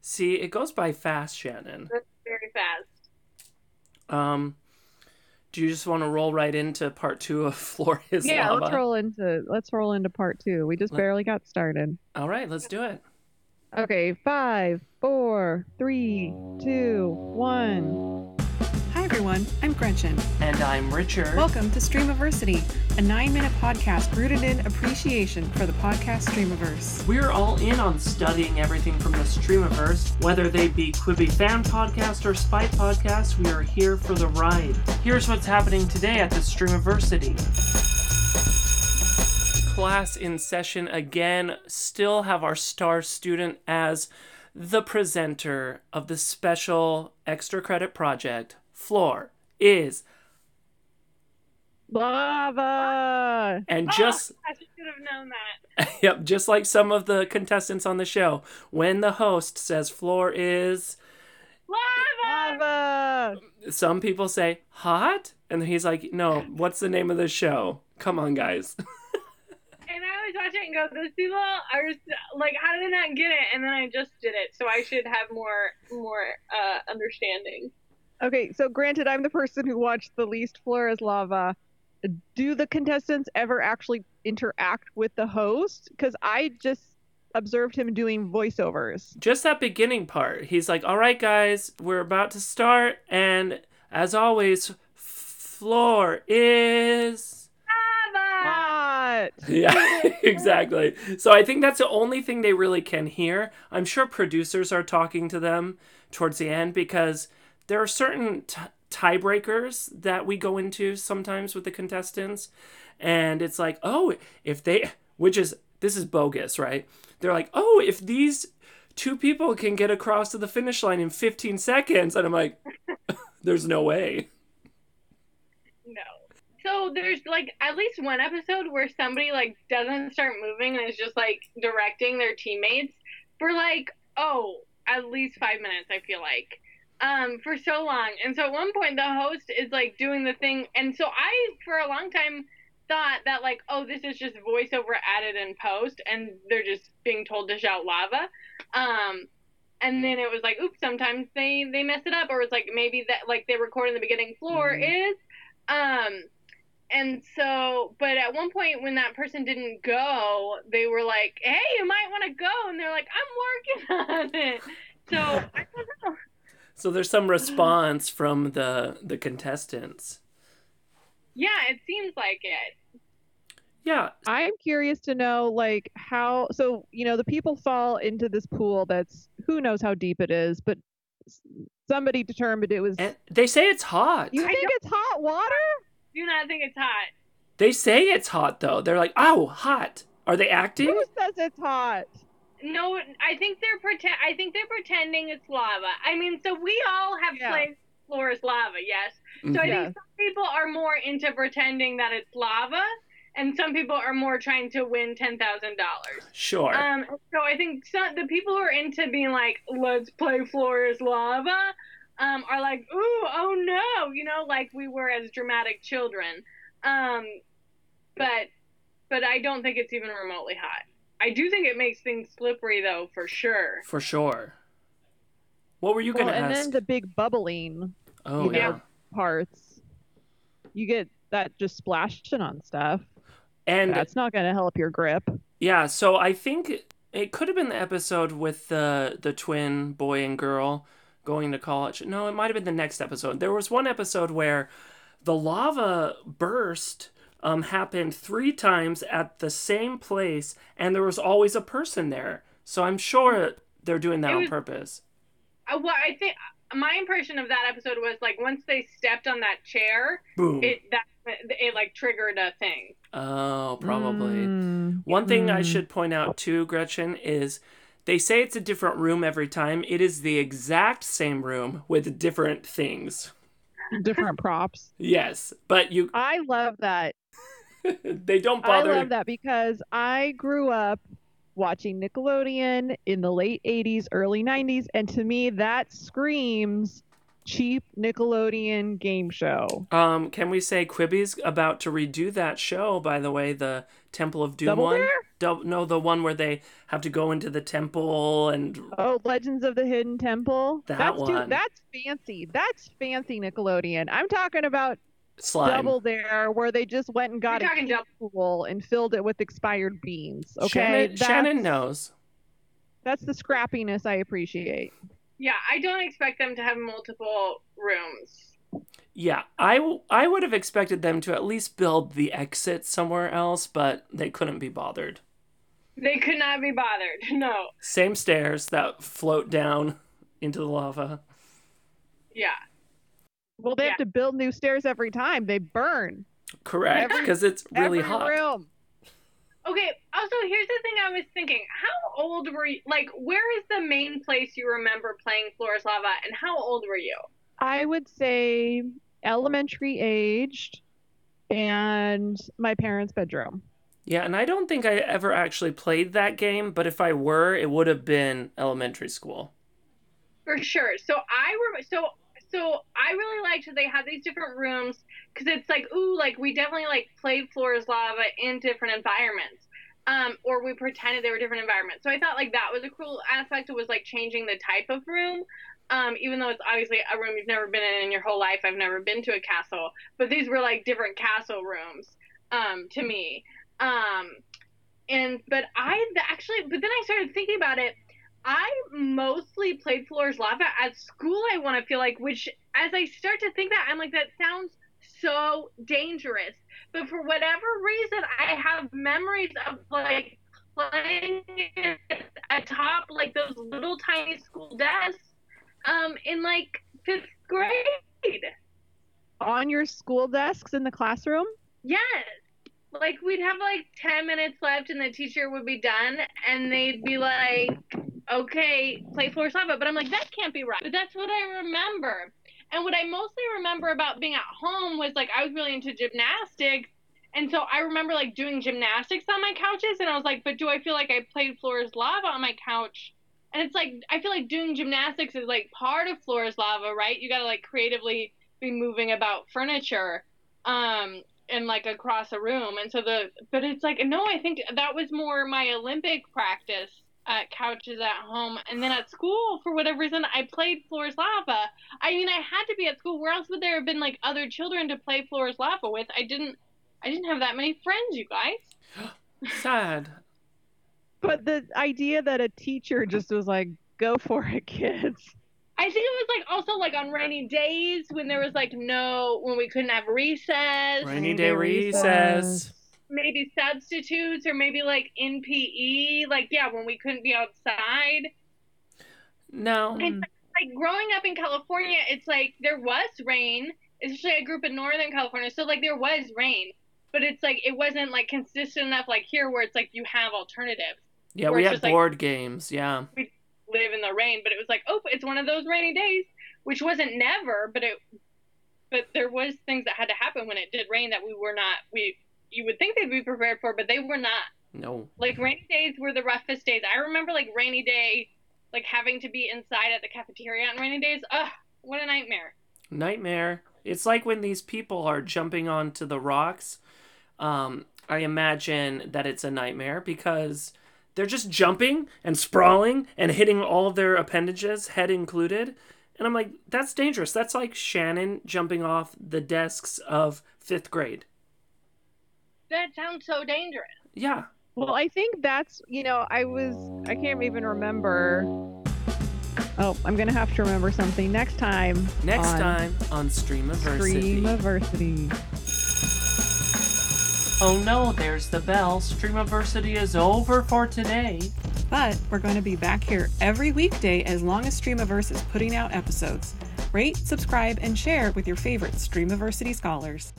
See, it goes by fast, Shannon. That's very fast. Um, do you just want to roll right into part two of Floor is Yeah, Lava? let's roll into let's roll into part two. We just Let- barely got started. All right, let's do it. Okay, five, four, three, two, one. Everyone, I'm Gretchen. And I'm Richard. Welcome to Streamiversity, a nine minute podcast rooted in appreciation for the podcast Streamiverse. We're all in on studying everything from the Streamiverse, whether they be Quibi fan podcast or spy podcast. We are here for the ride. Here's what's happening today at the Streamiversity. Class in session again. Still have our star student as the presenter of the special extra credit project. Floor is Lava! and just I should have known that. Yep, just like some of the contestants on the show, when the host says floor is, Lava! Lava! some people say hot, and he's like, no, what's the name of the show? Come on, guys. And I always watch it and go, those people are just, like, how did they not get it? And then I just did it, so I should have more more uh, understanding. Okay, so granted, I'm the person who watched the least Floor is Lava. Do the contestants ever actually interact with the host? Because I just observed him doing voiceovers. Just that beginning part. He's like, all right, guys, we're about to start, and as always, floor is. Lava! Yeah, exactly. So I think that's the only thing they really can hear. I'm sure producers are talking to them towards the end because there are certain t- tiebreakers that we go into sometimes with the contestants. And it's like, oh, if they, which is, this is bogus, right? They're like, oh, if these two people can get across to the finish line in 15 seconds. And I'm like, there's no way. No. So there's like at least one episode where somebody like doesn't start moving and is just like directing their teammates for like oh at least five minutes I feel like um for so long. And so at one point the host is like doing the thing. And so I for a long time thought that like oh this is just voiceover added in post and they're just being told to shout lava. Um and then it was like oops sometimes they they mess it up or it's like maybe that like they record in the beginning floor is. Um and so but at one point when that person didn't go they were like hey you might want to go and they're like i'm working on it. So i don't know So there's some response from the the contestants. yeah it seems like it Yeah, I'm curious to know, like, how. So, you know, the people fall into this pool that's who knows how deep it is, but somebody determined it was. and they say it's hot. you think it's hot water? do not think it's hot They say it's hot though. They're like, "Oh, hot." Are they acting? Who says it's hot? No i think they're pretend i think they're pretending it's lava i mean so we all have Yeah. played floor is lava yes so i think some people are more into pretending that it's lava and some people are more trying to win $10000 Sure. Um, so I think some, the people who are into being like, let's play floor is lava, um, are like, ooh, oh no, you know, like we were as dramatic children. Um, but, but I don't think it's even remotely hot. I do think it makes things slippery though, for sure. For sure. What were you Well, gonna ask? and ask? then the big bubbling oh you know, yeah. parts. You get that just splashing on stuff. And That's not going to help your grip. yeah, so I think it could have been the episode with the the twin boy and girl going to college. No, it might have been the next episode. There was one episode where the lava burst um, happened three times at the same place, and there was always a person there. So I'm sure they're doing that It on purpose. Uh, what I think, my impression of that episode was like once they stepped on that chair, Boom. it that it like triggered a thing. oh, probably. Mm. One thing I Mm. should point out too, Gretchen, is they say it's a different room every time. It is the exact same room with different things. Different props. Yes, but you I love that. they don't bother. I love that because I grew up watching Nickelodeon in the late 80s, early 90s, and to me that screams cheap Nickelodeon game show. Um, can we say Quibi's about to redo that show? By the way, the Temple of Doom Double one. Dare? Don't know the one where they have to go into the temple and Oh, Legends of the Hidden Temple. That that's Too, one. that's fancy. That's fancy Nickelodeon. I'm talking about slime. Double Dare, where they just went and got We're a talking pool and filled it with expired beans. Okay, Shannon, that's, Shannon knows. That's the scrappiness I appreciate. Yeah, I don't expect them to have multiple rooms. Yeah, I, w- I would have expected them to at least build the exit somewhere else, but they couldn't be bothered. They could not be bothered. No. Same stairs that float down into the lava. Yeah. Well, they Yeah. have to build new stairs every time. They burn Correct, because it's really every hot. room. Okay, also here's the thing I was thinking. How old were you like where is the main place you remember playing Floor is Lava and how old were you? I would say elementary aged and my parents' bedroom. Yeah, and I don't think I ever actually played that game, but if I were, it would have been elementary school. For sure. So I rem- so so I really liked that they had these different rooms because it's like ooh like we definitely like played Floor is Lava in different environments. Um, or we pretended they were different environments. So I thought like that was a cool aspect. It was like changing the type of room. Um, even though it's obviously a room you've never been in in your whole life. I've never been to a castle, but these were like different castle rooms um, to me. Um, and but I actually, but then I started thinking about it. I mostly played Floors Lava at school. I want to feel like, which as I start to think that, I'm like, that sounds so dangerous. But for whatever reason, I have memories of like playing atop like those little tiny school desks um, in like fifth grade. On your school desks in the classroom? Yes. Like we'd have like 10 minutes left and the teacher would be done and they'd be like, okay, play floor lava. But I'm like, that can't be right. But that's what I remember. And what I mostly remember about being at home was like I was really into gymnastics. And so I remember like doing gymnastics on my couches and I was like, but do I feel like I played floors lava on my couch? And it's like I feel like doing gymnastics is like part of floors lava, right? You got to like creatively be moving about furniture. Um and like across a room. And so the but it's like no i think that was more my olympic practice at couches at home. And then at school for whatever reason i played floors lava. I mean i had to be at school. Where else would there have been like other children to play floors lava with? I didn't i didn't have that many friends you guys. Sad. But the idea that a teacher just was like, go for it, kids. I think it was like also like on rainy days when there was like no when we couldn't have recess Rainy day recess. maybe substitutes or maybe like in pe like yeah when we couldn't be outside No. And like growing up in California, it's like there was rain. Especially I grew up in Northern California, so like there was rain, but it's like it wasn't like consistent enough like here where it's like you have alternatives. Yeah, we had just like- board games. Yeah. Live in the rain, but it was like oh, it's one of those rainy days, which wasn't never, but it, but there was things that had to happen when it did rain that we were not we. You would think they'd be prepared for, but they were not. No. Like rainy days were the roughest days. I remember like rainy day, like having to be inside at the cafeteria on rainy days. Ugh, what a nightmare. Nightmare. It's like when these people are jumping onto the rocks. Um, I imagine that it's a nightmare because they're just jumping and sprawling and hitting all their appendages, head included. And I'm like, that's dangerous. That's like Shannon jumping off the desks of fifth grade. That sounds so dangerous. Yeah. Well, I think that's, you know, I was, I can't even remember. Oh, I'm going to have to remember something next time. Next on time on Streamiversity. Streamiversity. Oh no, there's the bell. Streamiversity is over for today. But we're going to be back here every weekday as long as Streamiverse is putting out episodes. Rate, subscribe, and share with your favorite Streamiversity scholars.